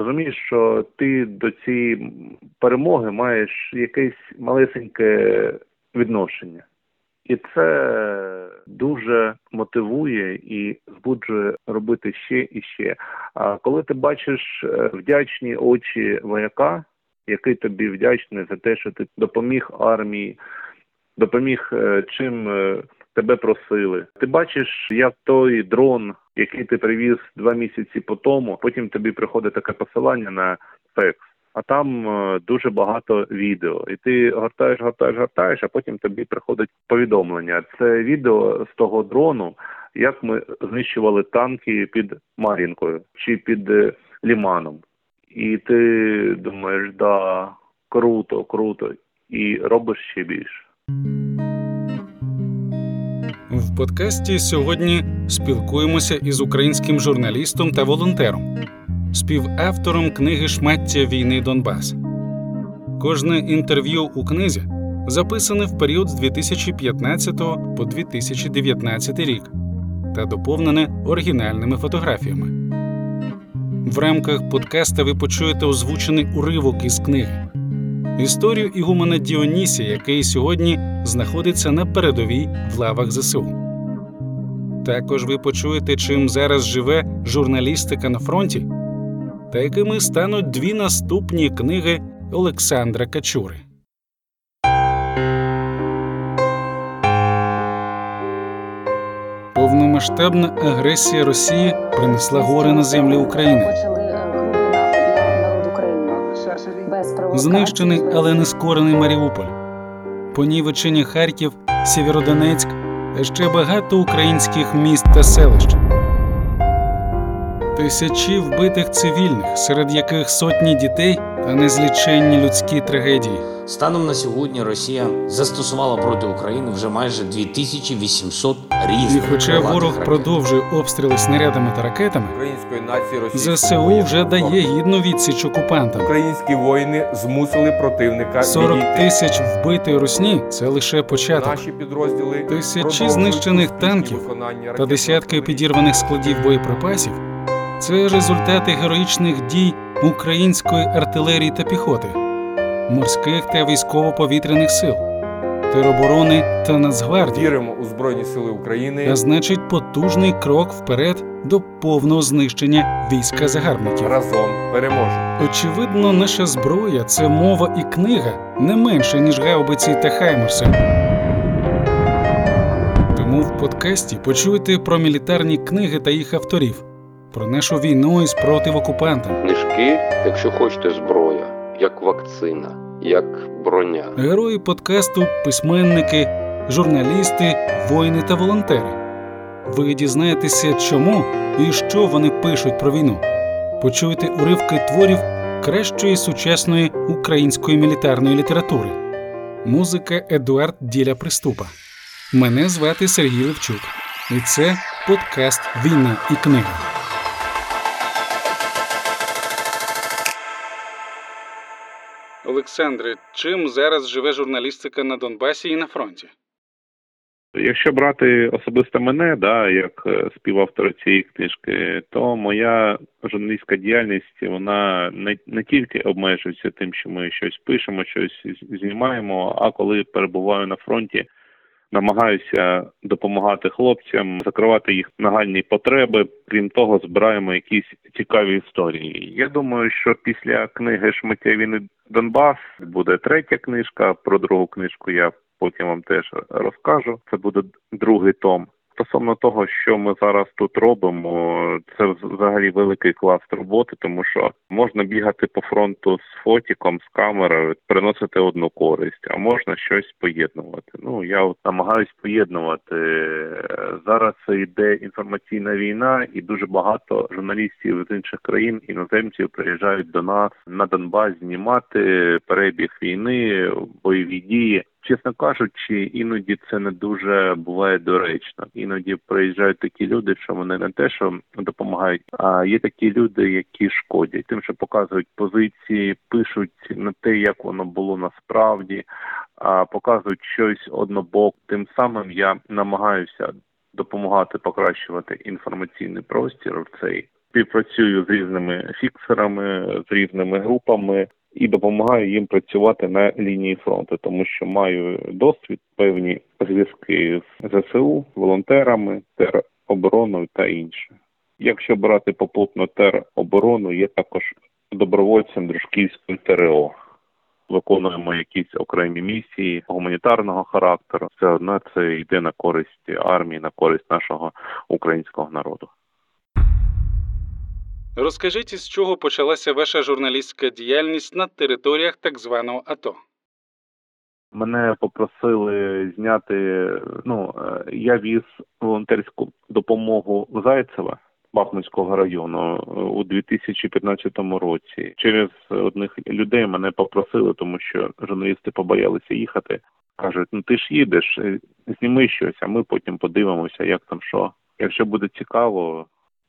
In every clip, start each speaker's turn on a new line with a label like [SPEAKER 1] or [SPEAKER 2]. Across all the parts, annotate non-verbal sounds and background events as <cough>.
[SPEAKER 1] розумієш, що ти до цієї перемоги маєш якесь малесеньке відношення. І це дуже мотивує і збуджує робити ще і ще. А коли ти бачиш е, вдячні очі вояка, який тобі вдячний за те, що ти допоміг армії, допоміг е, чим е, тебе просили. Ти бачиш, як той дрон, який ти привіз два місяці по тому, потім тобі приходить таке посилання на фекс. А там е, дуже багато відео, і ти гортаєш, гортаєш, гортаєш, а потім тобі приходить повідомлення. Це відео з того дрону, як ми знищували танки під Мар'їнкою чи під е, Ліманом. І ти думаєш, да, круто, круто, і робиш ще більше.
[SPEAKER 2] В подкасті сьогодні спілкуємося із українським журналістом та волонтером, співавтором книги Шмаття війни Донбас. Кожне інтерв'ю у книзі записане в період з 2015 по 2019 рік та доповнене оригінальними фотографіями. В рамках подкаста ви почуєте озвучений уривок із книги. Історію Ігумена Діонісія, який сьогодні знаходиться на передовій в лавах ЗСУ. Також ви почуєте, чим зараз живе журналістика на фронті, та якими стануть дві наступні книги Олександра Качури. Повномасштабна агресія Росії принесла гори на землі України. Знищений, але не скорений Маріуполь, понівечені Харків, Сєвєродонецьк ще багато українських міст та селищ. Тисячі вбитих цивільних, серед яких сотні дітей та незліченні людські трагедії.
[SPEAKER 3] Станом на сьогодні Росія застосувала проти України вже майже 2800
[SPEAKER 2] І
[SPEAKER 3] різних
[SPEAKER 2] хоча ворог
[SPEAKER 3] ракет.
[SPEAKER 2] продовжує обстріли снарядами та ракетами,
[SPEAKER 4] української нації російського
[SPEAKER 2] ЗСУ вже дає гідну відсіч окупантам.
[SPEAKER 4] Українські воїни змусили противника
[SPEAKER 2] 40 тисяч вбитої русні це лише початок.
[SPEAKER 4] Наші підрозділи
[SPEAKER 2] Тисячі знищених танків
[SPEAKER 4] виконання
[SPEAKER 2] та десятки підірваних складів боєприпасів це результати героїчних дій української артилерії та піхоти, морських та військово-повітряних сил, тероборони та Нацгвардії,
[SPEAKER 4] Віримо у Збройні Сили України.
[SPEAKER 2] а значить потужний крок вперед до повного знищення війська загарбників.
[SPEAKER 4] Разом переможемо.
[SPEAKER 2] Очевидно, наша зброя це мова і книга не менше, ніж гаубиці та хаймерси. Тому в подкасті почуєте про мілітарні книги та їх авторів, про нашу війну і спротив окупантам,
[SPEAKER 5] Книжки, якщо хочете, зброя, як вакцина, як броня.
[SPEAKER 2] герої подкасту, письменники, журналісти, воїни та волонтери. Ви дізнаєтеся, чому і що вони пишуть про війну. Почуєте уривки творів кращої сучасної української мілітарної літератури. Музика Едуард Діля Приступа. Мене звати Сергій Левчук, і це подкаст Війна і книга. Олександре, чим зараз живе журналістика на Донбасі і на фронті?
[SPEAKER 1] Якщо брати особисто мене, да, як е, співавтора цієї книжки, то моя журналістська діяльність вона не, не тільки обмежується тим, що ми щось пишемо, щось знімаємо, а коли перебуваю на фронті, намагаюся допомагати хлопцям, закривати їх нагальні потреби. Крім того, збираємо якісь цікаві історії. Я думаю, що після книги Шмиття війни Донбас буде третя книжка. Про другу книжку я потім вам теж розкажу. Це буде другий том. Стосовно того, що ми зараз тут робимо, це взагалі великий клас роботи, тому що можна бігати по фронту з фотіком, з камерою, приносити одну користь, а можна щось поєднувати. Ну я намагаюсь поєднувати. Зараз йде інформаційна війна, і дуже багато журналістів з інших країн, іноземців приїжджають до нас на Донбас знімати перебіг війни, бойові дії. Чесно кажучи, іноді це не дуже буває доречно. Іноді приїжджають такі люди, що вони не те, що допомагають, а є такі люди, які шкодять, тим, що показують позиції, пишуть на те, як воно було насправді, а показують щось однобок. Тим самим я намагаюся допомагати покращувати інформаційний простір в цей співпрацюю з різними фіксерами, з різними групами і допомагаю їм працювати на лінії фронту, тому що маю досвід, певні зв'язки з ЗСУ, волонтерами, теробороною та інше. Якщо брати попутно тероборону, є також добровольцем Дружківської ТРО. Виконуємо якісь окремі місії гуманітарного характеру. Все одно це йде на користь армії, на користь нашого українського народу.
[SPEAKER 2] Розкажіть, із чого почалася ваша журналістська діяльність на територіях так званого АТО?
[SPEAKER 1] Мене попросили зняти. Ну е, я віз волонтерську допомогу Зайцева Бахмутського району е, у 2015 році. Через одних людей мене попросили, тому що журналісти побоялися їхати. кажуть: ну ти ж їдеш, е, зніми щось, а ми потім подивимося, як там що. Якщо буде цікаво,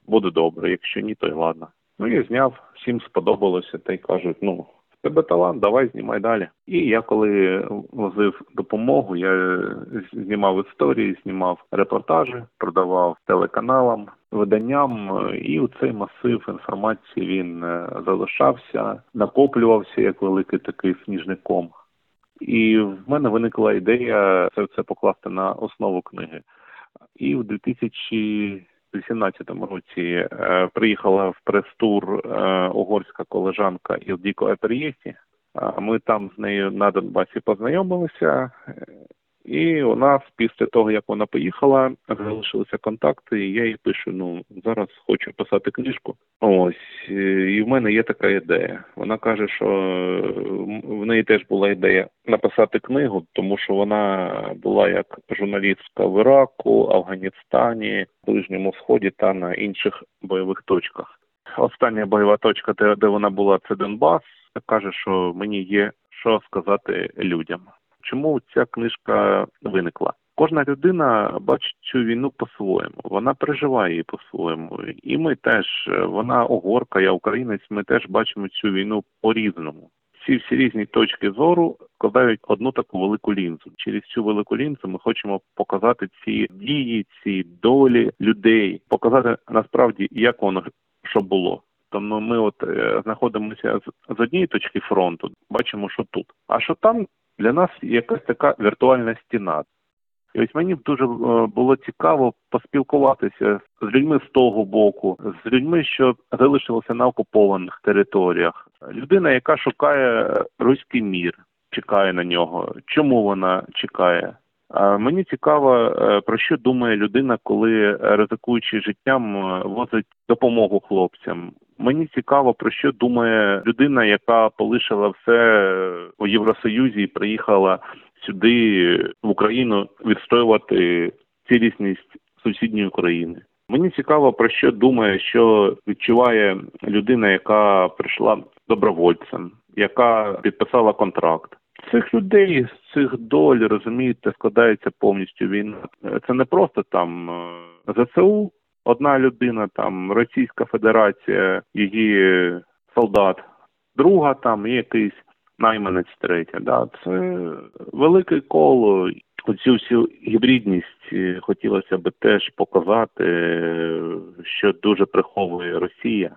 [SPEAKER 1] буде добре. Якщо ні, то й ладно. Ну я зняв, всім сподобалося, та й кажуть, ну. Тебе талант, давай знімай далі. І я коли возив допомогу, я знімав історії, знімав репортажі, продавав телеканалам, виданням, і у цей масив інформації він е, залишався, накоплювався як великий такий сніжний ком. І в мене виникла ідея це все покласти на основу книги. І в 2018 році е, приїхала в прес-тур е, угорська колежанка Ілдіко Епер'єсі. Ми там з нею на Донбасі познайомилися, і у нас після того, як вона поїхала, залишилися контакти. І я їй пишу: ну зараз хочу писати книжку. Ось е, і в мене є така ідея. Вона каже, що е, в неї теж була ідея написати книгу, тому що вона була як журналістка в Іраку, Афганістані, Ближньому Сході та на інших бойових точках. Остання бойова точка, де, де вона була, це Донбас. Каже, що мені є що сказати людям. Чому ця книжка виникла? Кожна людина бачить цю війну по-своєму. Вона переживає її по-своєму. І ми теж, е, вона угорка, я українець. Ми теж бачимо цю війну по-різному. Ці всі різні точки зору складають одну таку велику лінзу. Через цю велику лінзу ми хочемо показати ці дії, ці долі людей, показати насправді, як воно що було. Тому ми от е, знаходимося з однієї точки фронту, бачимо, що тут. А що там для нас якась така віртуальна стіна. І ось мені дуже е, було цікаво поспілкуватися з людьми з того боку, з людьми, що залишилися на окупованих територіях. Людина, яка шукає руський мір, чекає на нього. Чому вона чекає? Мені цікаво, е, про що думає людина, коли е, ризикуючи життям, е, возить допомогу хлопцям. Мені цікаво, про що думає людина, яка полишила все у Євросоюзі і приїхала сюди в Україну відстоювати цілісність сусідньої України. Мені цікаво про що думає, що відчуває людина, яка прийшла добровольцем, яка підписала контракт. Цих людей, з цих доль, розумієте, складається повністю війна. Це не просто там е, ЗСУ, одна людина, там Російська Федерація, її солдат, друга там і якийсь найманець третя. Да, це велике коло. Оцю всю гібридність е, хотілося б теж показати, що дуже приховує Росія.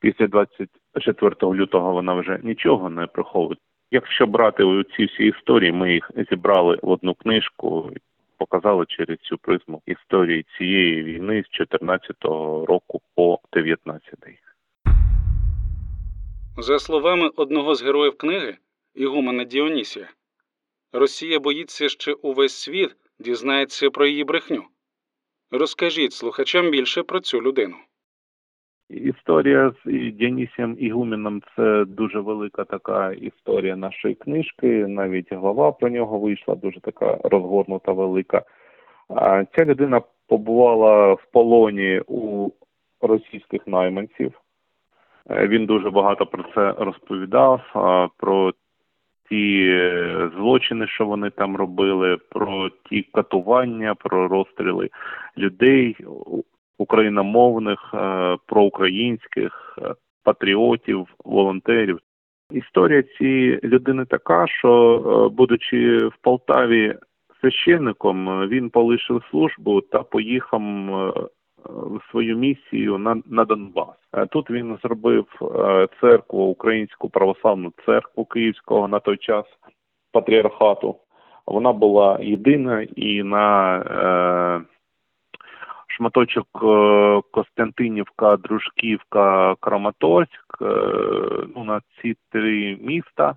[SPEAKER 1] Після 24 лютого вона вже нічого не приховує. Якщо брати ці всі історії, ми їх зібрали в одну книжку, показали через цю призму історії цієї війни з 14 року по 19.
[SPEAKER 2] За словами одного з героїв книги, Ігумена Діонісія, Росія боїться, що увесь світ дізнається про її брехню. Розкажіть слухачам більше про цю людину.
[SPEAKER 1] Історія з Діонісієм Ігуменом це дуже велика така історія нашої книжки. Навіть глава про нього вийшла дуже така розгорнута, велика. Ця людина побувала в полоні у російських найманців. Е, Він дуже багато про це розповідав, про ті е, злочини, що вони там робили, про ті катування, про розстріли людей україномовних, е, проукраїнських е, патріотів, волонтерів. Історія цієї людини така, що, е, будучи в Полтаві священником, він полишив службу та поїхав свою місію на, на Донбас. Тут він зробив церкву, українську православну церкву Київського на той час патріархату. Вона була єдина і на е, шматочок е, Костянтинівка, Дружківка, Краматорськ. е, Ну, на ці три міста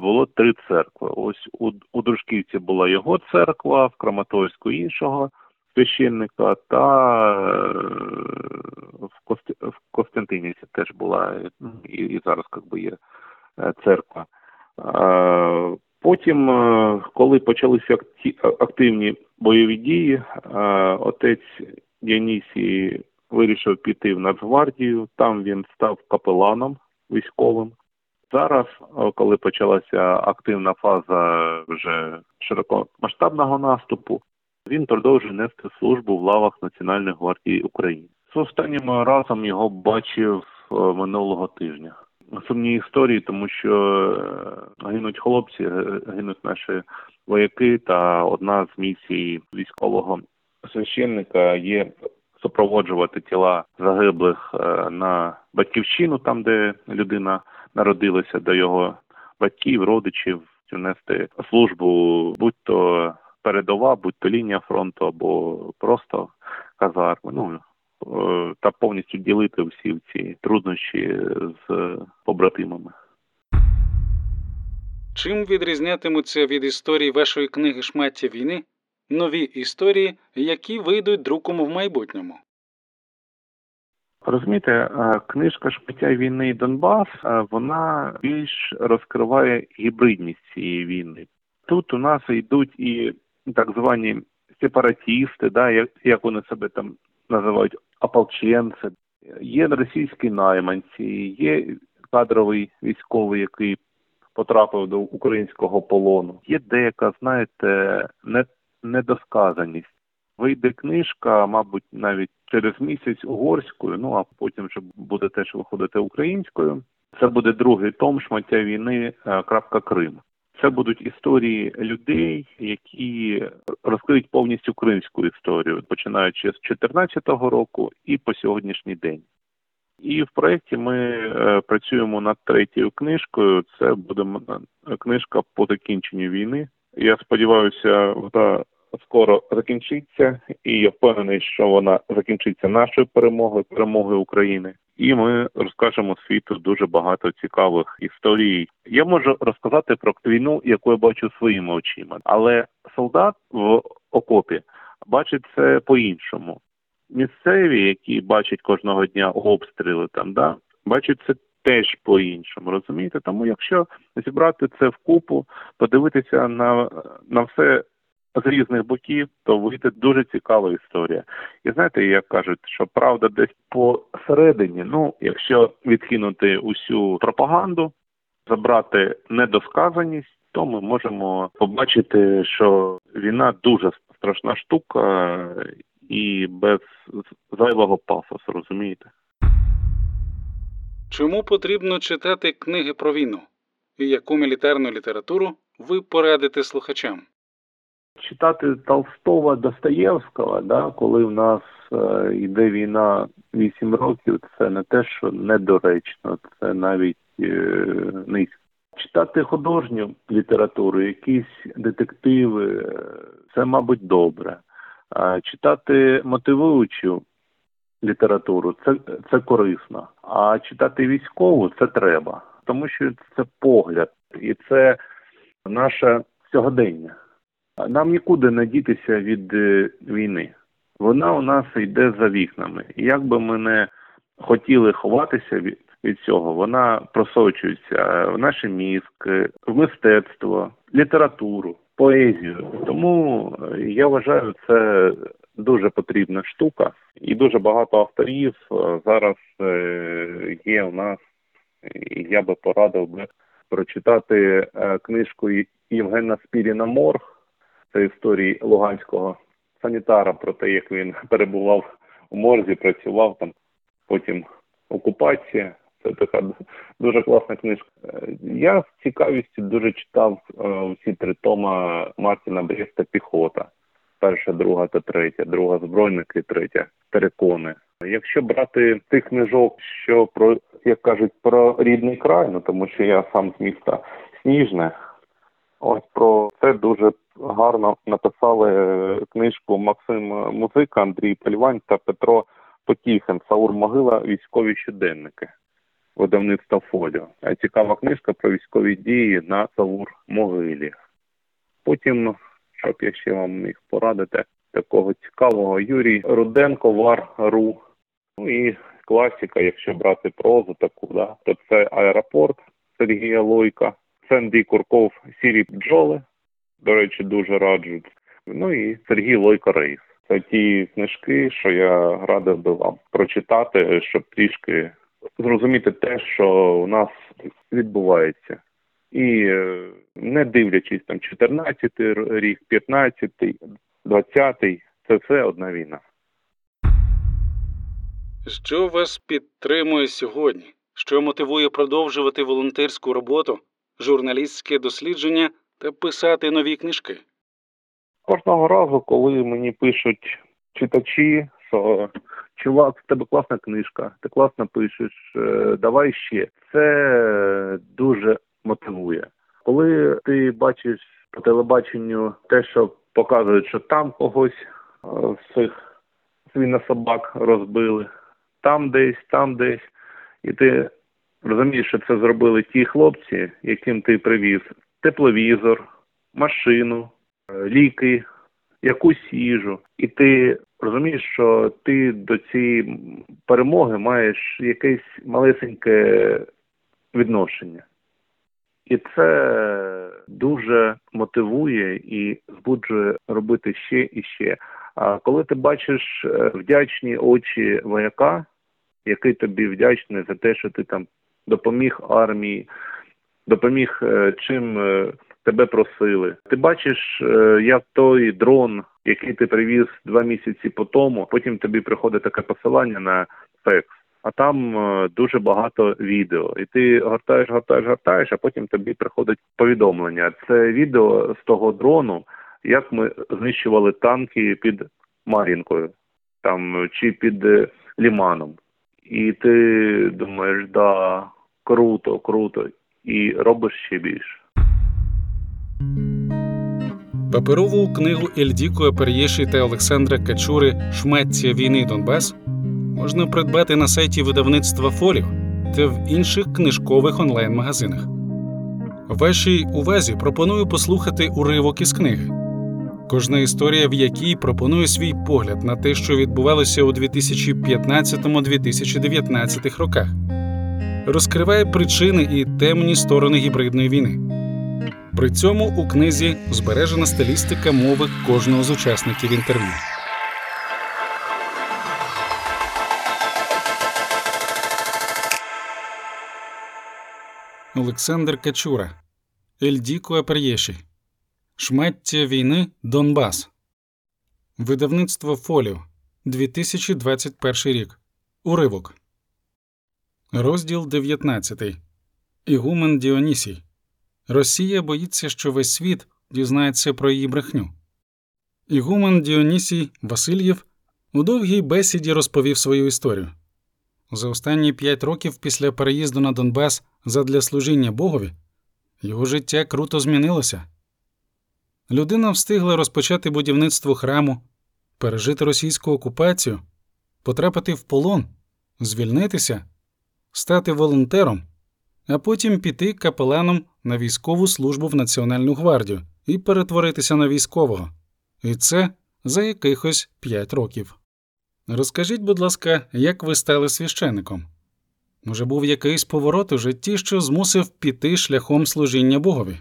[SPEAKER 1] було три церкви. Ось у, у Дружківці була його церква, в Краматорську іншого священника, та е, в, Кости, в Костянтинівці теж була ну, і, і зараз як би є церква. Потім, е, коли почалися активні бойові дії, е, отець Діонісій вирішив піти в Нацгвардію. Там він став капеланом військовим. Зараз, е, коли почалася активна фаза вже широкомасштабного наступу, він продовжує нести службу в лавах Національної гвардії України. З останнім разом його бачив минулого тижня. Сумні історії, тому що е, гинуть хлопці, гинуть наші вояки, та одна з місій військового священника є супроводжувати тіла загиблих е, на батьківщину, там де людина народилася до його батьків, родичів, нести службу, будь то передова, будь то лінія фронту або просто казарми. Ну та повністю ділити всі ці труднощі з побратимами.
[SPEAKER 2] Чим відрізнятимуться від історії вашої книги Шмаття війни нові історії, які вийдуть друком в майбутньому?
[SPEAKER 1] Розумієте, е, книжка «Шпиття війни і Донбас е, вона більш розкриває гібридність цієї війни. Тут у нас йдуть і так звані сепаратісти, да, як, як вони себе там називають, ополченці. Є російські найманці, є кадровий військовий, який потрапив до українського полону. Є деяка, знаєте, недосказаність. Вийде книжка, мабуть, навіть через місяць угорською, ну а потім вже буде теж виходити українською. Це буде другий том шмаття війни. е, крапка Крим. Це будуть історії людей, які розкриють повністю кримську історію, починаючи з 2014 року і по сьогоднішній день. І в проєкті ми е, працюємо над третьою книжкою. Це буде е, книжка по закінченню війни. Я сподіваюся, вона скоро закінчиться, і я впевнений, що вона закінчиться нашою перемогою, перемогою України. І ми розкажемо світу дуже багато цікавих історій. Я можу розказати про війну, яку я бачу своїми очима, але солдат в окопі бачить це по-іншому. Місцеві, які бачать кожного дня обстріли, там да бачать це теж по-іншому. Розумієте? Тому якщо зібрати це вкупу, подивитися на, на все з різних боків, то вийде дуже цікава історія. І знаєте, як кажуть, що правда десь посередині. Ну, якщо відкинути усю пропаганду, забрати недосказаність, то ми можемо побачити, що війна дуже страшна штука і без зайвого пафосу, розумієте?
[SPEAKER 2] Чому потрібно читати книги про війну? І яку мілітарну літературу ви порадите слухачам?
[SPEAKER 1] Читати Толстого Достоєвського, да, коли в нас е, йде війна 8 років, це не те, що недоречно, це навіть е, низько. Читати художню літературу, якісь детективи, е, це, мабуть, добре. А читати мотивуючу літературу це, це корисно. А читати військову це треба, тому що це погляд і це наше сьогодення. Нам нікуди не дітися від е, війни. Вона у нас йде за вікнами. І як би ми не хотіли ховатися від, від цього, вона просочується в наші мізки, в мистецтво, літературу, поезію. Тому е, я вважаю, це дуже потрібна штука, і дуже багато авторів е, зараз є у нас. І я би порадив би прочитати книжку Євгена Спіріна Морг це історії Луганського санітара про те, як він <laughs> перебував у морзі, працював там, потім окупація. Це така дуже класна книжка. Е, Я з цікавістю дуже читав е, всі три тома Мартіна Бреста Піхота. перша, друга та третя, друга збройники, третя терикони. Якщо брати тих книжок, що про як кажуть про рідний край, ну тому що я сам з міста Сніжне, ось про це дуже гарно написали книжку Максим Музика, Андрій Пельвань та Петро Потіхин Саур Могила. Військові щоденники. Видавництва Фоліо. Цікава книжка про військові дії на Саур Могилі. Потім, щоб я ще вам міг порадити, такого цікавого Юрій Руденко, Вар.ру. Ну і класика, якщо брати прозу таку, да, то це аеропорт Сергія Лойка, це Андрій Курков, Сірі бджоли. До речі, дуже раджу. Ну і Сергій Лойко Рейс. Це ті книжки, що я радив би вам прочитати, щоб трішки зрозуміти те, що у нас відбувається. І е, не дивлячись там 14 рік, 15, 20, це все одна війна.
[SPEAKER 2] Що вас підтримує сьогодні? Що мотивує продовжувати волонтерську роботу, журналістське дослідження та писати нові книжки?
[SPEAKER 1] Кожного разу, коли мені пишуть читачі, що чувак, в тебе класна книжка, ти класно пишеш, е, давай ще. Це дуже мотивує. Коли ти бачиш по телебаченню те, що показують, що там когось е, з цих свинособак розбили, там десь, там десь, і ти розумієш, що це зробили ті хлопці, яким ти привіз тепловізор, машину, е, ліки, якусь їжу, і ти розумієш, що ти до цієї перемоги маєш якесь малесеньке відношення. І це дуже мотивує і збуджує робити ще і ще. А коли ти бачиш е, вдячні очі вояка, який тобі вдячний за те, що ти там допоміг армії, допоміг е, чим е, тебе просили. Ти бачиш, е, як той дрон, який ти привіз два місяці по тому, потім тобі приходить таке посилання на фекс. А там дуже багато відео, і ти гортаєш, гортаєш, гортаєш, а потім тобі приходить повідомлення. Це відео з того дрону, як ми знищували танки під Мар'їнкою, там чи під Ліманом. І ти думаєш, да, круто, круто, і робиш ще більше.
[SPEAKER 2] Паперову книгу Ельдіко Пер'єші та Олександра Качури Шмаття війни Донбас можна придбати на сайті видавництва Фоліо та в інших книжкових онлайн-магазинах. Вашій увазі пропоную послухати уривок із книги. Кожна історія, в якій пропонує свій погляд на те, що відбувалося у 2015-2019 роках, розкриває причини і темні сторони гібридної війни. При цьому у книзі збережена стилістика мови кожного з учасників інтерв'ю. Олександр Качура Ельдіко Аперєші Шмаття війни Донбас Видавництво Фоліо 2021 рік Уривок Розділ 19 Ігумен Діонісій Росія боїться, що весь світ дізнається про її брехню. Ігумен Діонісій Васильєв у довгій бесіді розповів свою історію. За останні п'ять років після переїзду на Донбас задля служіння Богові його життя круто змінилося. Людина встигла розпочати будівництво храму, пережити російську окупацію, потрапити в полон, звільнитися, стати волонтером, а потім піти капеланом на військову службу в Національну гвардію і перетворитися на військового. І це за якихось п'ять років. Розкажіть, будь ласка, як ви стали священником? Може, був якийсь поворот у житті, що змусив піти шляхом служіння Богові?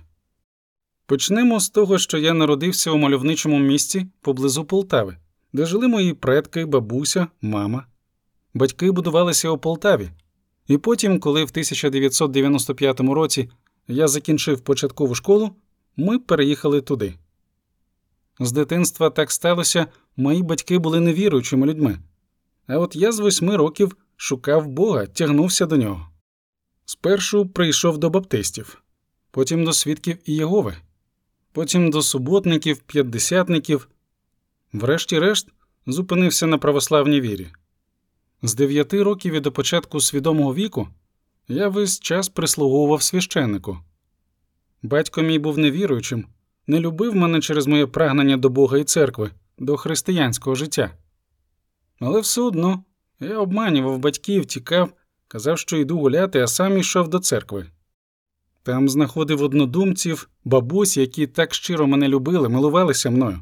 [SPEAKER 2] Почнемо з того, що я народився у мальовничому місті поблизу Полтави, де жили мої предки, бабуся, мама. Батьки будувалися у Полтаві, і потім, коли в 1995 році я закінчив початкову школу, ми переїхали туди. З дитинства так сталося, мої батьки були невіруючими людьми. А от я з восьми років шукав Бога, тягнувся до нього. Спершу прийшов до баптистів, потім до свідків Ієгови, потім до суботників, п'ятдесятників, Врешті-решт, зупинився на православній вірі. З дев'яти років і до початку свідомого віку я весь час прислуговував священнику. Батько мій був невіруючим, не любив мене через моє прагнення до Бога і церкви, до християнського життя. Але все одно я обманював батьків, тікав, казав, що йду гуляти, а сам йшов до церкви. Там знаходив однодумців, бабусь, які так щиро мене любили, милувалися мною.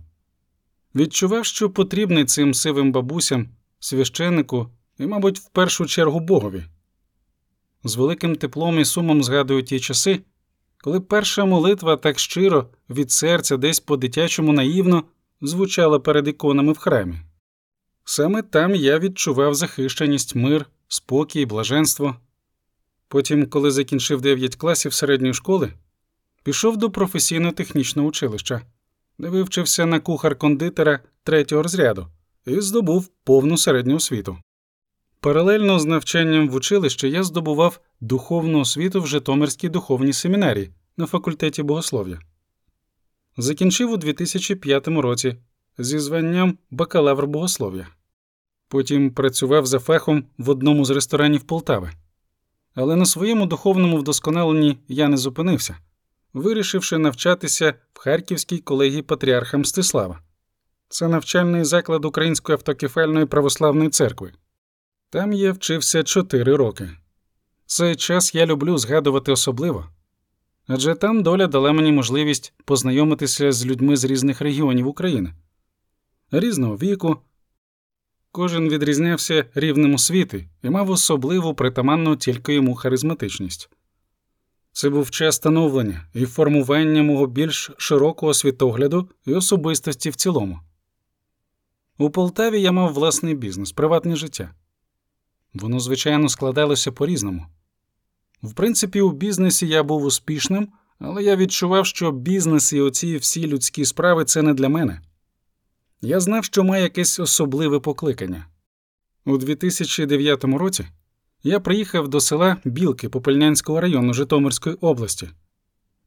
[SPEAKER 2] Відчував, що потрібний цим сивим бабусям, священнику і, мабуть, в першу чергу Богові. З великим теплом і сумом згадую ті часи, коли перша молитва так щиро від серця десь по дитячому наївно звучала перед іконами в храмі. Саме там я відчував захищеність, мир, спокій, блаженство. Потім, коли закінчив 9 класів середньої школи, пішов до професійно-технічного училища, де вивчився на кухар-кондитера третього розряду і здобув повну середню освіту. Паралельно з навчанням в училищі я здобував духовну освіту в Житомирській духовній семінарії на факультеті богослов'я. Закінчив у 2005 році зі званням бакалавр богослов'я. Потім працював за фахом в одному з ресторанів Полтави. Але на своєму духовному вдосконаленні я не зупинився, вирішивши навчатися в Харківській колегії патріарха Мстислава. Це навчальний заклад Української автокефальної православної церкви. Там я вчився чотири роки. Цей час я люблю згадувати особливо, адже там доля дала мені можливість познайомитися з людьми з різних регіонів України, різного віку. Кожен відрізнявся рівнем освіти і мав особливу притаманну тільки йому харизматичність. Це був час становлення і формування мого більш широкого світогляду і особистості в цілому. У Полтаві я мав власний бізнес, приватне життя. Воно, звичайно, складалося по різному. В принципі, у бізнесі я був успішним, але я відчував, що бізнес і оці всі людські справи це не для мене. Я знав, що має якесь особливе покликання. У 2009 році я приїхав до села Білки Попельнянського району Житомирської області.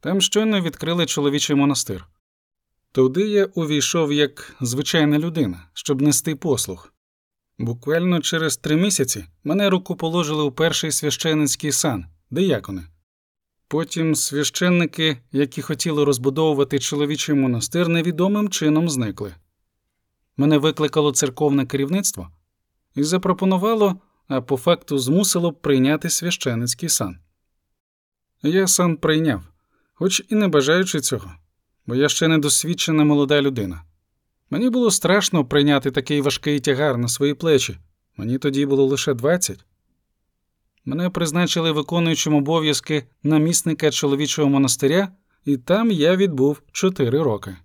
[SPEAKER 2] Там щойно відкрили чоловічий монастир. Туди я увійшов як звичайна людина, щоб нести послуг. Буквально через три місяці мене рукоположили у перший священницький сан, диякони. Потім священники, які хотіли розбудовувати чоловічий монастир, невідомим чином зникли. Мене викликало церковне керівництво і запропонувало, а по факту змусило прийняти священицький сан. Я сан прийняв, хоч і не бажаючи цього, бо я ще недосвідчена молода людина. Мені було страшно прийняти такий важкий тягар на свої плечі. Мені тоді було лише 20. Мене призначили виконуючим обов'язки намісника чоловічого монастиря, і там я відбув 4 роки.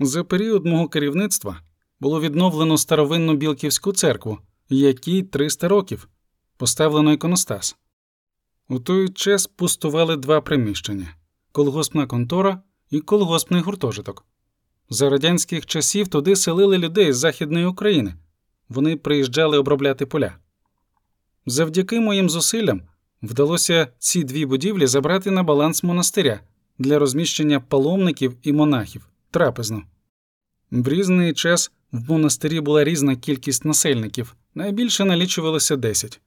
[SPEAKER 2] За період мого керівництва було відновлено старовинну Білківську церкву, якій 300 років, поставлено іконостас. У той час пустували два приміщення колгоспна контора і колгоспний гуртожиток. За радянських часів туди селили людей з Західної України. Вони приїжджали обробляти поля. Завдяки моїм зусиллям вдалося ці дві будівлі забрати на баланс монастиря для розміщення паломників і монахів трапезно. В різний час в монастирі була різна кількість насельників, найбільше налічувалося 10.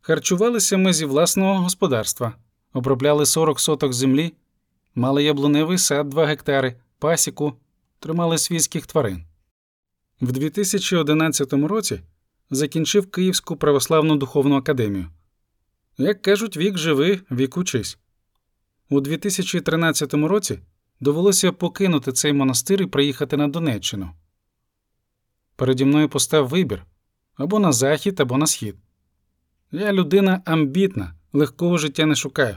[SPEAKER 2] Харчувалися ми зі власного господарства, обробляли 40 соток землі, мали яблуневий сад 2 гектари, пасіку, тримали свійських тварин. В 2011 році закінчив Київську православну духовну академію. Як кажуть, вік живи, вік учись. У 2013 році довелося покинути цей монастир і приїхати на Донеччину. Переді мною постав вибір або на захід, або на схід. Я людина амбітна, легкого життя не шукаю.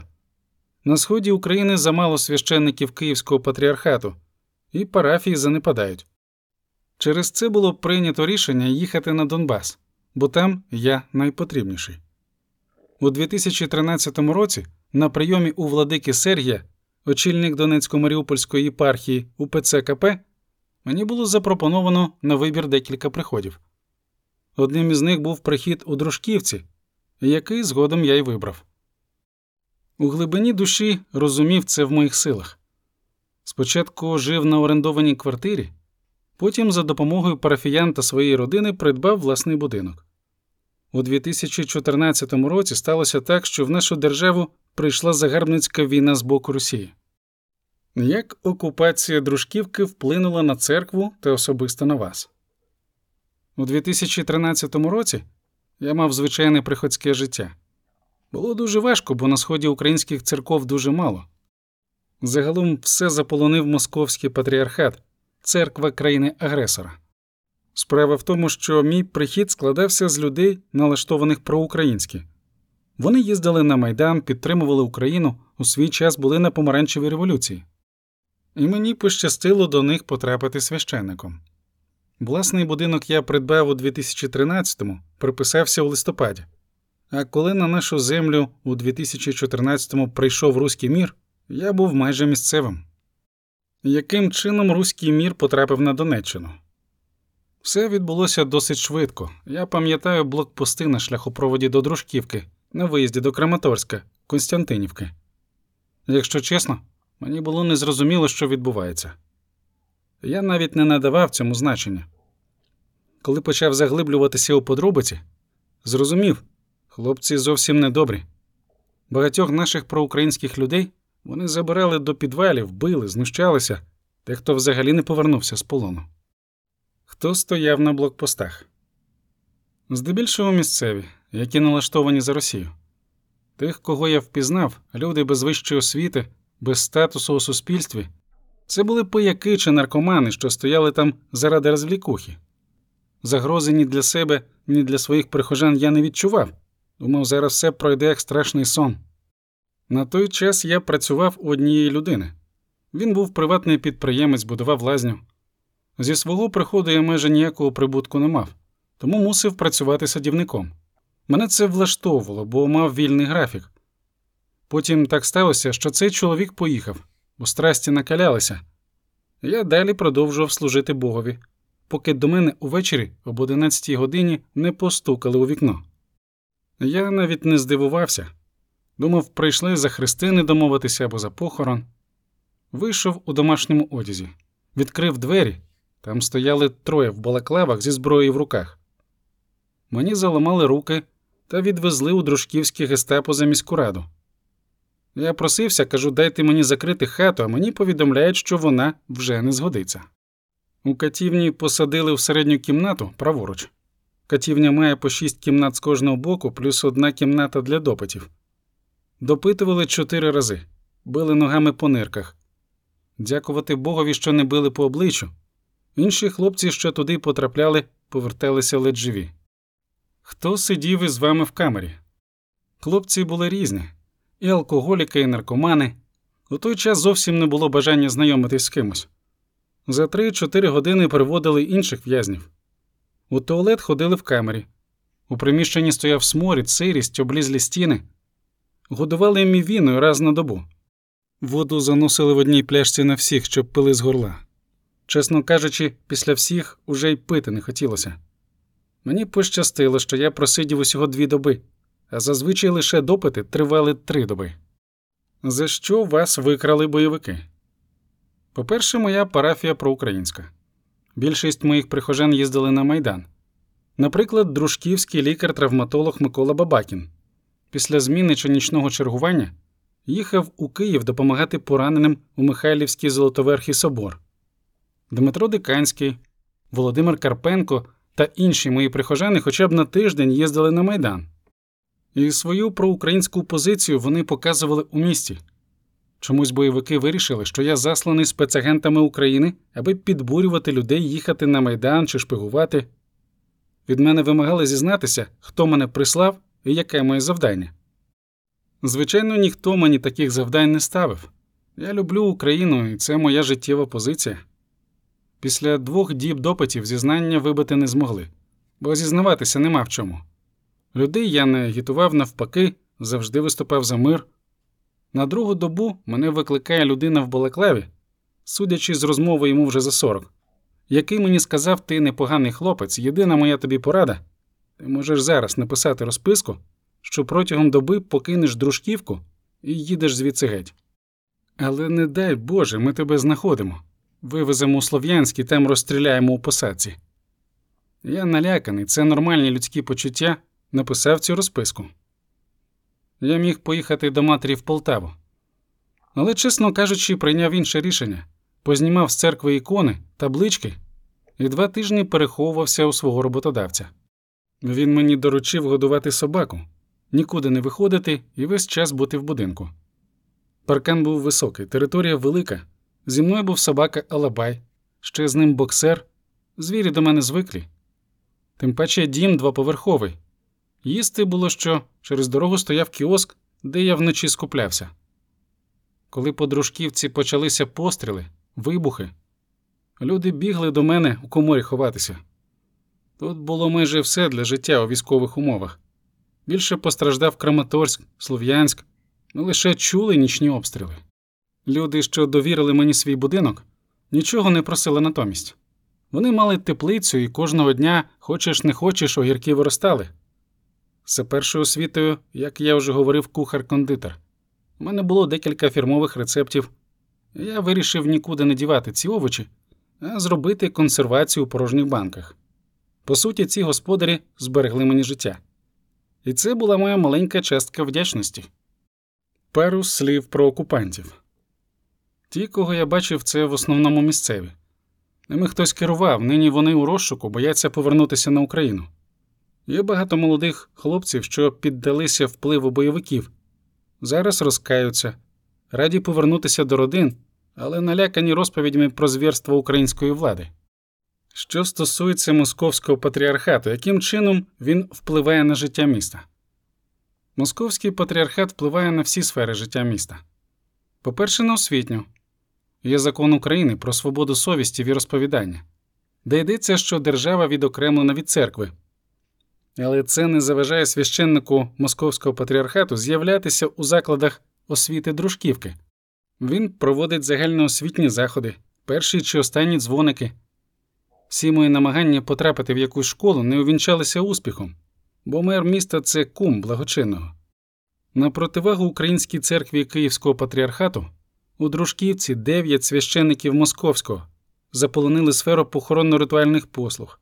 [SPEAKER 2] На сході України замало священників Київського патріархату, і парафії занепадають. Через це було прийнято рішення їхати на Донбас, бо там я найпотрібніший. У 2013 році на прийомі у владики Сергія, очільник Донецько-Маріупольської єпархії УПЦ КП, мені було запропоновано на вибір декілька приходів. Одним із них був прихід у Дружківці, який згодом я й вибрав. У глибині душі розумів це в моїх силах. Спочатку жив на орендованій квартирі, Потім за допомогою парафіян та своєї родини придбав власний будинок. У 2014 році сталося так, що в нашу державу прийшла загарбницька війна з боку Росії. Як окупація дружківки вплинула на церкву та особисто на вас? У 2013 році я мав звичайне приходське життя. Було дуже важко, бо на сході українських церков дуже мало. Загалом все заполонив московський патріархат, церква країни-агресора. Справа в тому, що мій прихід складався з людей, налаштованих проукраїнськи. Вони їздили на Майдан, підтримували Україну, у свій час були на помаранчевій революції. І мені пощастило до них потрапити священником. Власний будинок я придбав у 2013-му, приписався у листопаді. А коли на нашу землю у 2014-му прийшов руський мір, я був майже місцевим. Яким чином руський мір потрапив на Донеччину? Все відбулося досить швидко. Я пам'ятаю блокпости на шляхопроводі до Дружківки, на виїзді до Краматорська, Константинівки. Якщо чесно, мені було незрозуміло, що відбувається. Я навіть не надавав цьому значення. Коли почав заглиблюватися у подробиці, зрозумів, хлопці зовсім недобрі. Багатьох наших проукраїнських людей вони забирали до підвалів, били, знущалися, дехто взагалі не повернувся з полону. Хто стояв на блокпостах? Здебільшого місцеві, які налаштовані за Росію. Тих, кого я впізнав, люди без вищої освіти, без статусу у суспільстві, це були пияки чи наркомани, що стояли там заради розвлікухи. Загрози ні для себе, ні для своїх прихожан я не відчував. Думав, зараз все пройде як страшний сон. На той час я працював у однієї людини. Він був приватний підприємець, будував лазню. Зі свого приходу я майже ніякого прибутку не мав, тому мусив працювати садівником. Мене це влаштовувало, бо мав вільний графік. Потім так сталося, що цей чоловік поїхав, бо страсті накалялися. Я далі продовжував служити Богові, поки до мене увечері об 11 годині не постукали у вікно. Я навіть не здивувався. Думав, прийшли за хрестини домовитися або за похорон. Вийшов у домашньому одязі, відкрив двері. Там стояли троє в балаклавах зі зброєю в руках. Мені заламали руки та відвезли у дружківське гестапо за міську раду. Я просився, кажу, дайте мені закрити хату, а мені повідомляють, що вона вже не згодиться. У катівні посадили в середню кімнату праворуч. Катівня має по шість кімнат з кожного боку, плюс одна кімната для допитів. Допитували чотири рази, били ногами по нирках. Дякувати Богові, що не били по обличчю. Інші хлопці, що туди потрапляли, поверталися ледь живі. Хто сидів із вами в камері? Хлопці були різні і алкоголіки, і наркомани. У той час зовсім не було бажання знайомитись з кимось. За 3-4 години приводили інших в'язнів. У туалет ходили в камері. У приміщенні стояв сморід, сирість, облізлі стіни. Годували мівіною раз на добу. Воду заносили в одній пляшці на всіх, щоб пили з горла. Чесно кажучи, після всіх уже й пити не хотілося. Мені пощастило, що я просидів усього дві доби, а зазвичай лише допити тривали три доби. За що вас викрали бойовики? По-перше, моя парафія проукраїнська. Більшість моїх прихожан їздили на Майдан. Наприклад, дружківський лікар-травматолог Микола Бабакін. Після зміни чи нічного чергування їхав у Київ допомагати пораненим у Михайлівський Золотоверхий собор. Дмитро Диканський, Володимир Карпенко та інші мої прихожани хоча б на тиждень їздили на Майдан. І свою проукраїнську позицію вони показували у місті. Чомусь бойовики вирішили, що я засланий спецагентами України, аби підбурювати людей їхати на Майдан чи шпигувати. Від мене вимагали зізнатися, хто мене прислав і яке моє завдання. Звичайно, ніхто мені таких завдань не ставив. Я люблю Україну, і це моя життєва позиція. Після двох діб допитів зізнання вибити не змогли, бо зізнаватися нема в чому. Людей я не агітував навпаки, завжди виступав за мир. На другу добу мене викликає людина в балаклаві, судячи з розмови йому вже за сорок, який мені сказав, ти непоганий хлопець, єдина моя тобі порада. Ти можеш зараз написати розписку, що протягом доби покинеш дружківку і їдеш звідси геть. Але не дай Боже, ми тебе знаходимо. Вивеземо у Слов'янськ і там розстріляємо у посадці. Я наляканий, це нормальні людські почуття, написав цю розписку. Я міг поїхати до матері в Полтаву. Але, чесно кажучи, прийняв інше рішення познімав з церкви ікони, таблички і два тижні переховувався у свого роботодавця. Він мені доручив годувати собаку, нікуди не виходити і весь час бути в будинку. Паркан був високий, територія велика. Зі мною був собака Алабай, ще з ним боксер. Звірі до мене звиклі. Тим паче дім двоповерховий. Їсти було що через дорогу стояв кіоск, де я вночі скуплявся. Коли по дружківці почалися постріли, вибухи, люди бігли до мене у коморі ховатися. Тут було майже все для життя у військових умовах. Більше постраждав Краматорськ, Слов'янськ, ми лише чули нічні обстріли. Люди, що довірили мені свій будинок, нічого не просили натомість. Вони мали теплицю і кожного дня, хочеш не хочеш, огірки виростали. За першою освітою, як я вже говорив, кухар-кондитер. У мене було декілька фірмових рецептів. Я вирішив нікуди не дівати ці овочі, а зробити консервацію у порожніх банках. По суті, ці господарі зберегли мені життя. І це була моя маленька частка вдячності. Пару слів про окупантів. Ті, кого я бачив, це в основному місцеві. Ними хтось керував, нині вони у розшуку бояться повернутися на Україну. Є багато молодих хлопців, що піддалися впливу бойовиків, зараз розкаються, раді повернутися до родин, але налякані розповідями про звірство української влади. Що стосується московського патріархату, яким чином він впливає на життя міста? Московський патріархат впливає на всі сфери життя міста. По-перше, на освітню. Є закон України про свободу совісті і розповідання, де йдеться, що держава відокремлена від церкви. Але це не заважає священнику московського патріархату з'являтися у закладах освіти дружківки. Він проводить загальноосвітні заходи, перші чи останні дзвоники. Всі мої намагання потрапити в якусь школу не увінчалися успіхом, бо мер міста це кум благочинного. На противагу Українській церкві Київського патріархату у Дружківці дев'ять священників московського заполонили сферу похоронно-ритуальних послуг,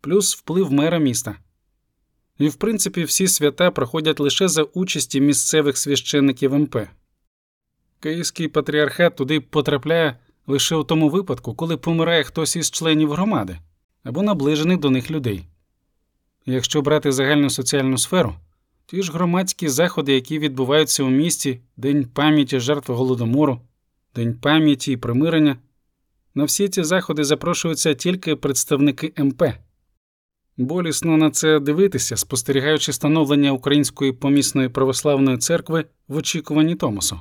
[SPEAKER 2] плюс вплив мера міста. І, в принципі, всі свята проходять лише за участі місцевих священників МП. Київський патріархат туди потрапляє лише у тому випадку, коли помирає хтось із членів громади або наближених до них людей. Якщо брати загальну соціальну сферу, ті ж громадські заходи, які відбуваються у місті, День пам'яті жертв голодомору, День пам'яті і примирення, на всі ці заходи запрошуються тільки представники МП. Болісно на це дивитися, спостерігаючи становлення Української помісної православної церкви в очікуванні Томосу.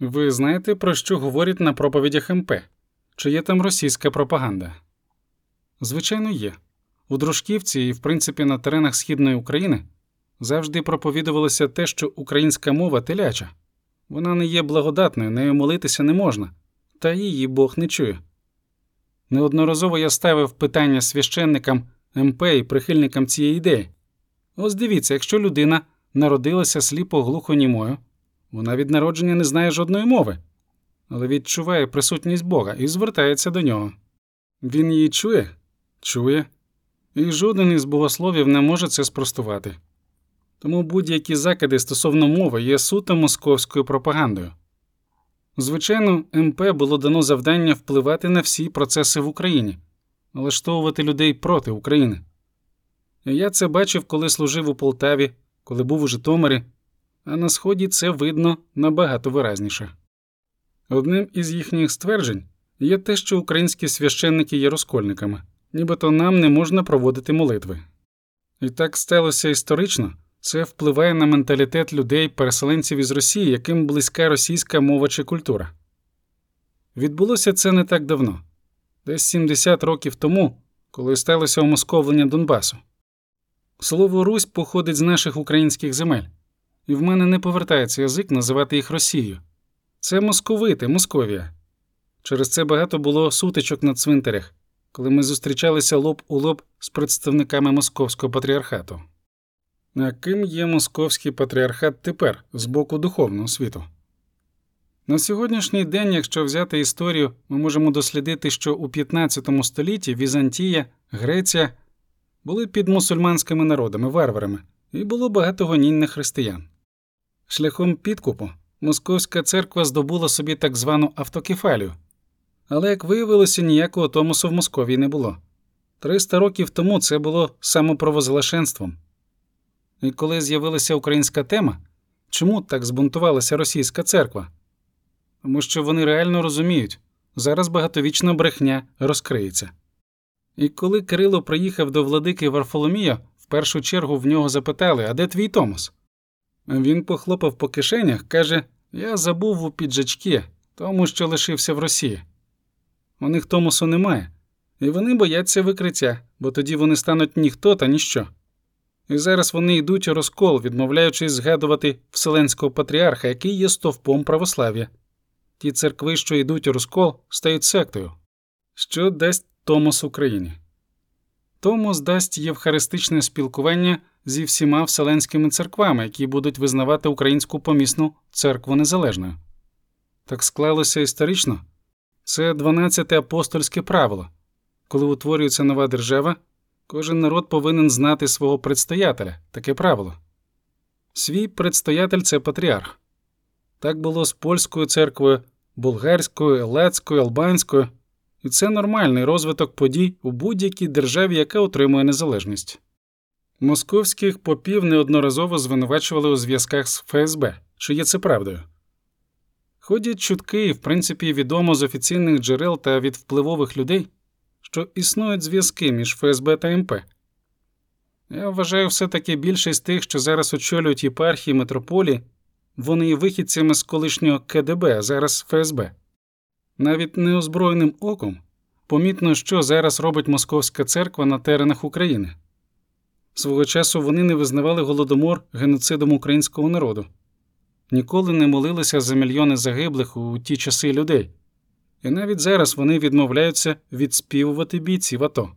[SPEAKER 2] Ви знаєте, про що говорять на проповідях МП? Чи є там російська пропаганда? Звичайно, є. У Дружківці і, в принципі, на теренах Східної України завжди проповідувалося те, що українська мова теляча. Вона не є благодатною, нею молитися не можна, та її Бог не чує. Неодноразово я ставив питання священникам МП і прихильникам цієї ідеї. Ось дивіться, якщо людина народилася сліпо глухонімою, вона від народження не знає жодної мови, але відчуває присутність Бога і звертається до нього. Він її чує, чує, і жоден із богословів не може це спростувати. Тому будь-які закиди стосовно мови є суто московською пропагандою. Звичайно, МП було дано завдання впливати на всі процеси в Україні, налаштовувати людей проти України. Я це бачив, коли служив у Полтаві, коли був у Житомирі, а на Сході це видно набагато виразніше. Одним із їхніх стверджень є те, що українські священники є розкольниками, нібито нам не можна проводити молитви. І так сталося історично, це впливає на менталітет людей, переселенців із Росії, яким близька російська мова чи культура. Відбулося це не так давно, десь 70 років тому, коли сталося умосковлення Донбасу. Слово Русь походить з наших українських земель, і в мене не повертається язик називати їх Росією. Це московити, Московія. Через це багато було сутичок на цвинтарях, коли ми зустрічалися лоб у лоб з представниками московського патріархату. А ким є московський патріархат тепер з боку духовного світу? На сьогоднішній день, якщо взяти історію, ми можемо дослідити, що у 15 столітті Візантія, Греція були під мусульманськими народами, варварами, і було багато гонінь на християн. Шляхом підкупу Московська церква здобула собі так звану автокефалію, але, як виявилося, ніякого Томосу в Московії не було. 300 років тому це було самопровозглашенством. І коли з'явилася українська тема, чому так збунтувалася російська церква? Тому що вони реально розуміють, зараз багатовічна брехня розкриється. І коли Кирило приїхав до владики Варфоломія, в першу чергу в нього запитали, а де твій Томос? Він похлопав по кишенях, каже: Я забув у піджачки, тому що лишився в Росії. У них Томосу немає, і вони бояться викриття, бо тоді вони стануть ніхто та ніщо. І зараз вони йдуть у розкол, відмовляючись згадувати Вселенського патріарха, який є стовпом православ'я. Ті церкви, що йдуть у розкол, стають сектою. Що дасть Томос Україні? Томос дасть євхаристичне спілкування зі всіма вселенськими церквами, які будуть визнавати українську помісну церкву незалежною. Так склалося історично. Це 12-те апостольське правило. Коли утворюється нова держава, кожен народ повинен знати свого предстоятеля, таке правило. Свій предстоятель це патріарх. Так було з польською церквою, болгарською, лецькою, албанською, і це нормальний розвиток подій у будь-якій державі, яка отримує незалежність. Московських попів неодноразово звинувачували у зв'язках з ФСБ, чи є це правдою. Ходять чутки, і в принципі відомо з офіційних джерел та від впливових людей, що існують зв'язки між ФСБ та МП. Я вважаю, все таки більшість тих, що зараз очолюють єпархії митрополії, вони є вихідцями з колишнього КДБ, а зараз ФСБ. Навіть неозброєним оком помітно, що зараз робить Московська церква на теренах України. Свого часу вони не визнавали голодомор геноцидом українського народу, ніколи не молилися за мільйони загиблих у ті часи людей, і навіть зараз вони відмовляються відспівувати бійців АТО.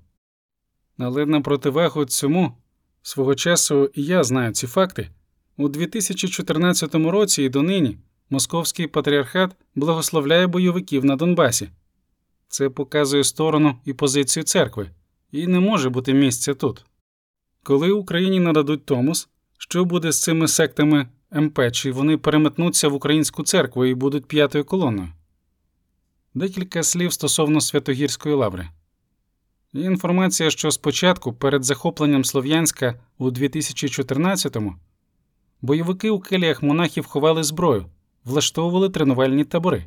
[SPEAKER 2] Але на противагу цьому, свого часу і я знаю ці факти, у 2014 році і донині Московський патріархат благословляє бойовиків на Донбасі. Це показує сторону і позицію церкви, і не може бути місця тут. Коли Україні нададуть Томос, що буде з цими сектами МП, чи вони переметнуться в українську церкву і будуть п'ятою колоною? Декілька слів стосовно Святогірської лаври. Є інформація, що спочатку, перед захопленням Слов'янська у 2014-му, бойовики у келіях монахів ховали зброю, влаштовували тренувальні табори,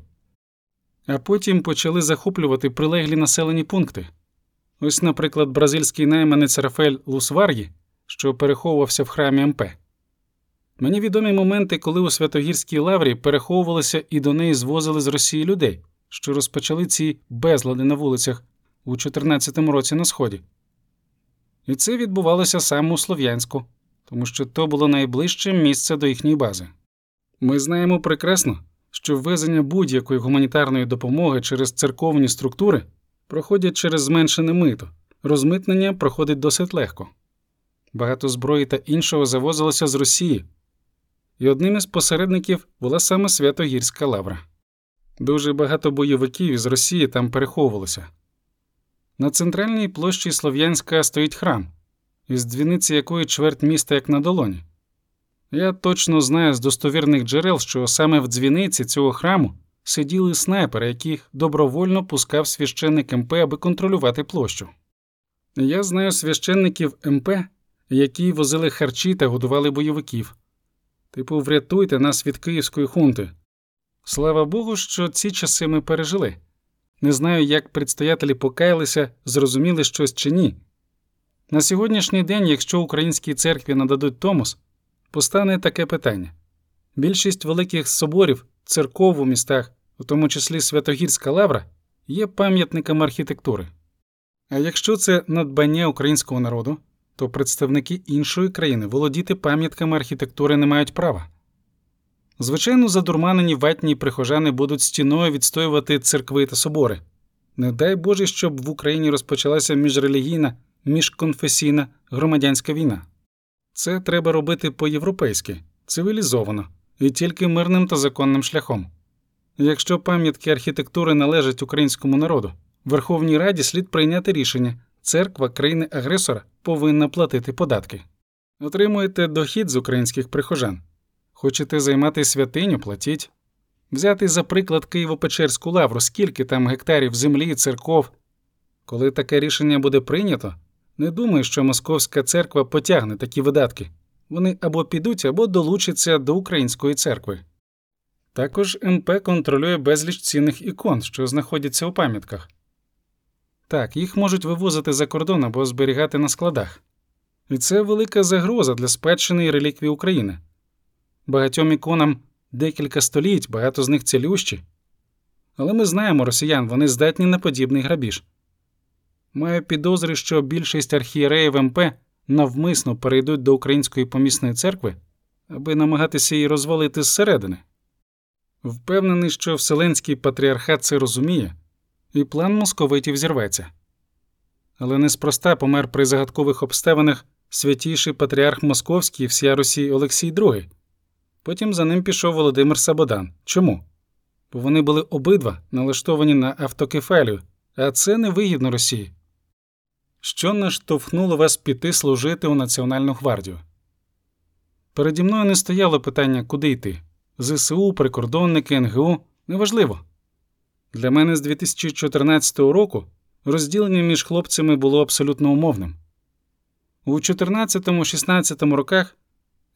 [SPEAKER 2] а потім почали захоплювати прилеглі населені пункти. Ось, наприклад, бразильський найманець Рафель Лусваргі, що переховувався в храмі МП. Мені відомі моменти, коли у Святогірській лаврі переховувалися і до неї звозили з Росії людей, що розпочали ці безлади на вулицях у 14 році на Сході. І це відбувалося саме у Слов'янську, тому що то було найближче місце до їхньої бази. Ми знаємо прекрасно, що ввезення будь-якої гуманітарної допомоги через церковні структури проходять через зменшене мито, розмитнення проходить досить легко. Багато зброї та іншого завозилося з Росії, і одним із посередників була саме Святогірська лавра. Дуже багато бойовиків із Росії там переховувалося. На центральній площі Слов'янська стоїть храм, із дзвіниці якої чверть міста як на долоні. Я точно знаю з достовірних джерел, що саме в дзвіниці цього храму сиділи снайпери, яких добровольно пускав священник МП, аби контролювати площу. Я знаю священників МП, які возили харчі та годували бойовиків. Типу, врятуйте нас від київської хунти. Слава Богу, що ці часи ми пережили. Не знаю, як предстоятелі покаялися, зрозуміли щось чи ні. На сьогоднішній день, якщо українській церкві нададуть Томос, постане таке питання. Більшість великих соборів, церков у містах, у тому числі Святогірська лавра, є пам'ятниками архітектури. А якщо це надбання українського народу, то представники іншої країни володіти пам'ятками архітектури не мають права. Звичайно, задурманені ватні прихожани будуть стіною відстоювати церкви та собори. Не дай Боже, щоб в Україні розпочалася міжрелігійна, міжконфесійна громадянська війна. Це треба робити по-європейськи, цивілізовано і тільки мирним та законним шляхом. Якщо пам'ятки архітектури належать українському народу, Верховній Раді слід прийняти рішення церква країни-агресора повинна платити податки. Отримуєте дохід з українських прихожан. Хочете займати святиню, платіть. Взяти за приклад Києво-Печерську лавру, скільки там гектарів землі, церков. Коли таке рішення буде прийнято, не думаю, що Московська церква потягне такі видатки. Вони або підуть, або долучаться до української церкви. Також МП контролює безліч цінних ікон, що знаходяться у пам'ятках. Так, їх можуть вивозити за кордон або зберігати на складах. І це велика загроза для спадщини і реліквій України. Багатьом іконам декілька століть, багато з них цілющі. Але ми знаємо росіян, вони здатні на подібний грабіж. Маю підозри, що більшість архієреїв МП навмисно перейдуть до Української помісної церкви, аби намагатися її розвалити зсередини. Впевнений, що Вселенський патріархат це розуміє, і план московитів зірветься. Але неспроста помер при загадкових обставинах святійший патріарх Московський всія Росії Олексій II. Потім за ним пішов Володимир Сабодан. Чому? Бо вони були обидва налаштовані на автокефалію, а це невигідно Росії. Що наштовхнуло вас піти служити у Національну гвардію? Переді мною не стояло питання, куди йти ЗСУ, прикордонники, НГУ неважливо. Для мене з 2014 року розділення між хлопцями було абсолютно умовним. У 14-16 роках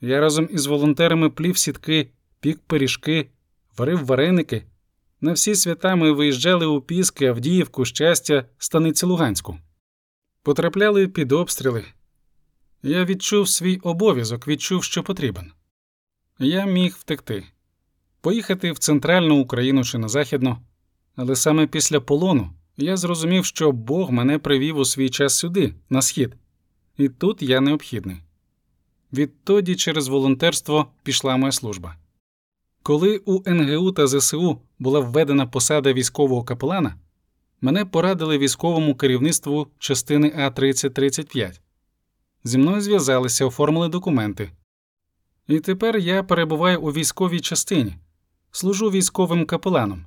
[SPEAKER 2] я разом із волонтерами плів сітки, пік пиріжки, варив вареники. На всі свята ми виїжджали у Піски, Авдіївку, щастя, станиці Луганську. Потрапляли під обстріли. Я відчув свій обов'язок, відчув, що потрібен. Я міг втекти, поїхати в центральну Україну чи на західну, але саме після полону я зрозумів, що Бог мене привів у свій час сюди, на схід, і тут я необхідний. Відтоді через волонтерство пішла моя служба. Коли у НГУ та ЗСУ була введена посада військового капелана, мене порадили військовому керівництву частини А 3035. Зі мною зв'язалися, оформили документи. І тепер я перебуваю у військовій частині, служу військовим капеланом.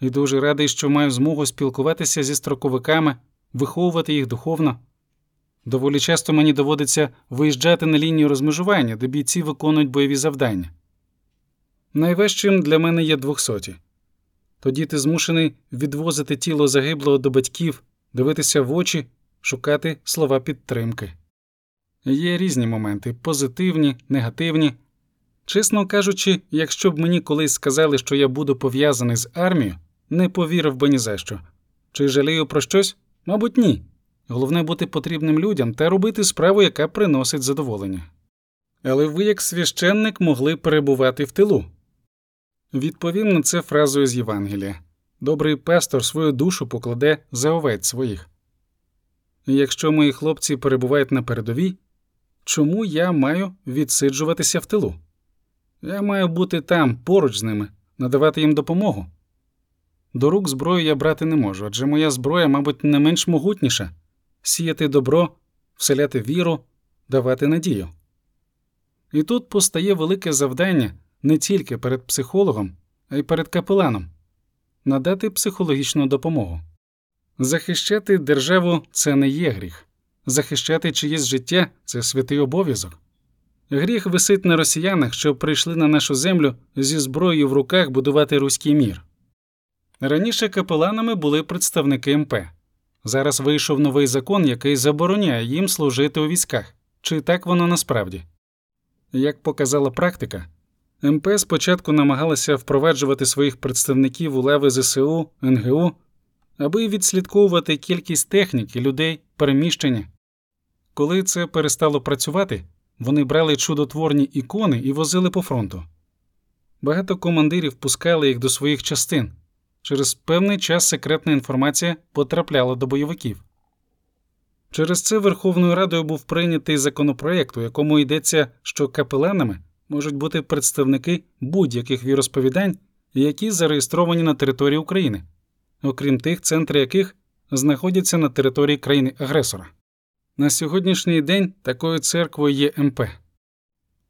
[SPEAKER 2] І дуже радий, що маю змогу спілкуватися зі строковиками, виховувати їх духовно. Доволі часто мені доводиться виїжджати на лінію розмежування, де бійці виконують бойові завдання. Найважчим для мене є двохсоті. Тоді ти змушений відвозити тіло загиблого до батьків, дивитися в очі, шукати слова підтримки. Є різні моменти позитивні, негативні. Чесно кажучи, якщо б мені колись сказали, що я буду пов'язаний з армією, не повірив би ні за що. Чи жалію про щось? Мабуть, ні. Головне бути потрібним людям та робити справу, яка приносить задоволення. Але ви, як священник, могли перебувати в тилу. Відповім на це фразою з Євангелія добрий пастор свою душу покладе за овець своїх. Якщо мої хлопці перебувають на передовій, чому я маю відсиджуватися в тилу? Я маю бути там, поруч з ними, надавати їм допомогу. До рук зброю я брати не можу, адже моя зброя, мабуть, не менш могутніша сіяти добро, вселяти віру, давати надію. І тут постає велике завдання не тільки перед психологом, а й перед капеланом надати психологічну допомогу. Захищати державу це не є гріх, захищати чиєсь життя це святий обов'язок. Гріх висить на росіянах, що прийшли на нашу землю зі зброєю в руках будувати руський мір. Раніше капеланами були представники МП. Зараз вийшов новий закон, який забороняє їм служити у військах. Чи так воно насправді? Як показала практика, МП спочатку намагалася впроваджувати своїх представників у лави ЗСУ, НГУ, аби відслідковувати кількість техніки, людей, переміщення. Коли це перестало працювати, вони брали чудотворні ікони і возили по фронту. Багато командирів пускали їх до своїх частин. Через певний час секретна інформація потрапляла до бойовиків. Через це Верховною Радою був прийнятий законопроєкт, у якому йдеться, що капеланами можуть бути представники будь-яких віросповідань, які зареєстровані на території України, окрім тих, центри яких знаходяться на території країни агресора. На сьогоднішній день такою церквою є МП.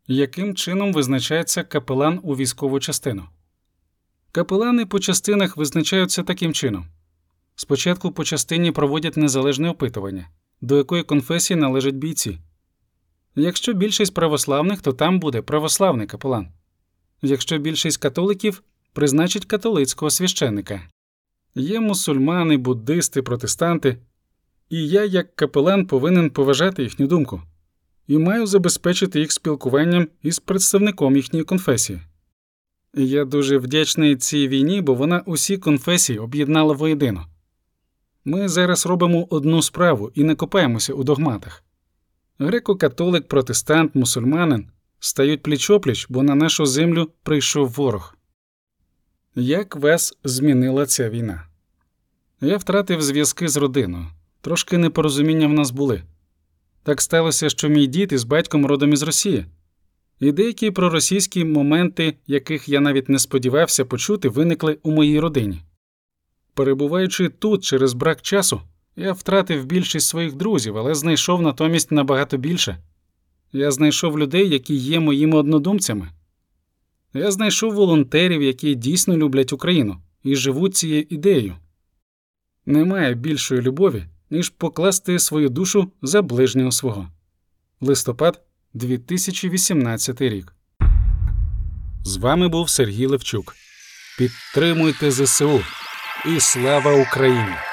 [SPEAKER 2] Яким чином визначається капелан у військову частину? Капелани по частинах визначаються таким чином. Спочатку по частині проводять незалежне опитування, до якої конфесії належать бійці. Якщо більшість православних, то там буде православний капелан. Якщо більшість католиків, призначить католицького священника. Є мусульмани, буддисти, протестанти, і я, як капелан, повинен поважати їхню думку і маю забезпечити їх спілкуванням із представником їхньої конфесії. Я дуже вдячний цій війні, бо вона усі конфесії об'єднала воєдино. Ми зараз робимо одну справу і не копаємося у догматах. Греко-католик, протестант, мусульманин стають пліч-опліч, бо на нашу землю прийшов ворог. Як вас змінила ця війна? Я втратив зв'язки з родиною, трошки непорозуміння в нас були. Так сталося, що мій дід із батьком родом із Росії, і деякі проросійські моменти, яких я навіть не сподівався почути, виникли у моїй родині. Перебуваючи тут через брак часу, я втратив більшість своїх друзів, але знайшов натомість набагато більше. Я знайшов людей, які є моїми однодумцями. Я знайшов волонтерів, які дійсно люблять Україну і живуть цією ідеєю. Немає більшої любові, ніж покласти свою душу за ближнього свого. Листопад 2018 рік. З вами був Сергій Левчук. Підтримуйте ЗСУ і слава Україні!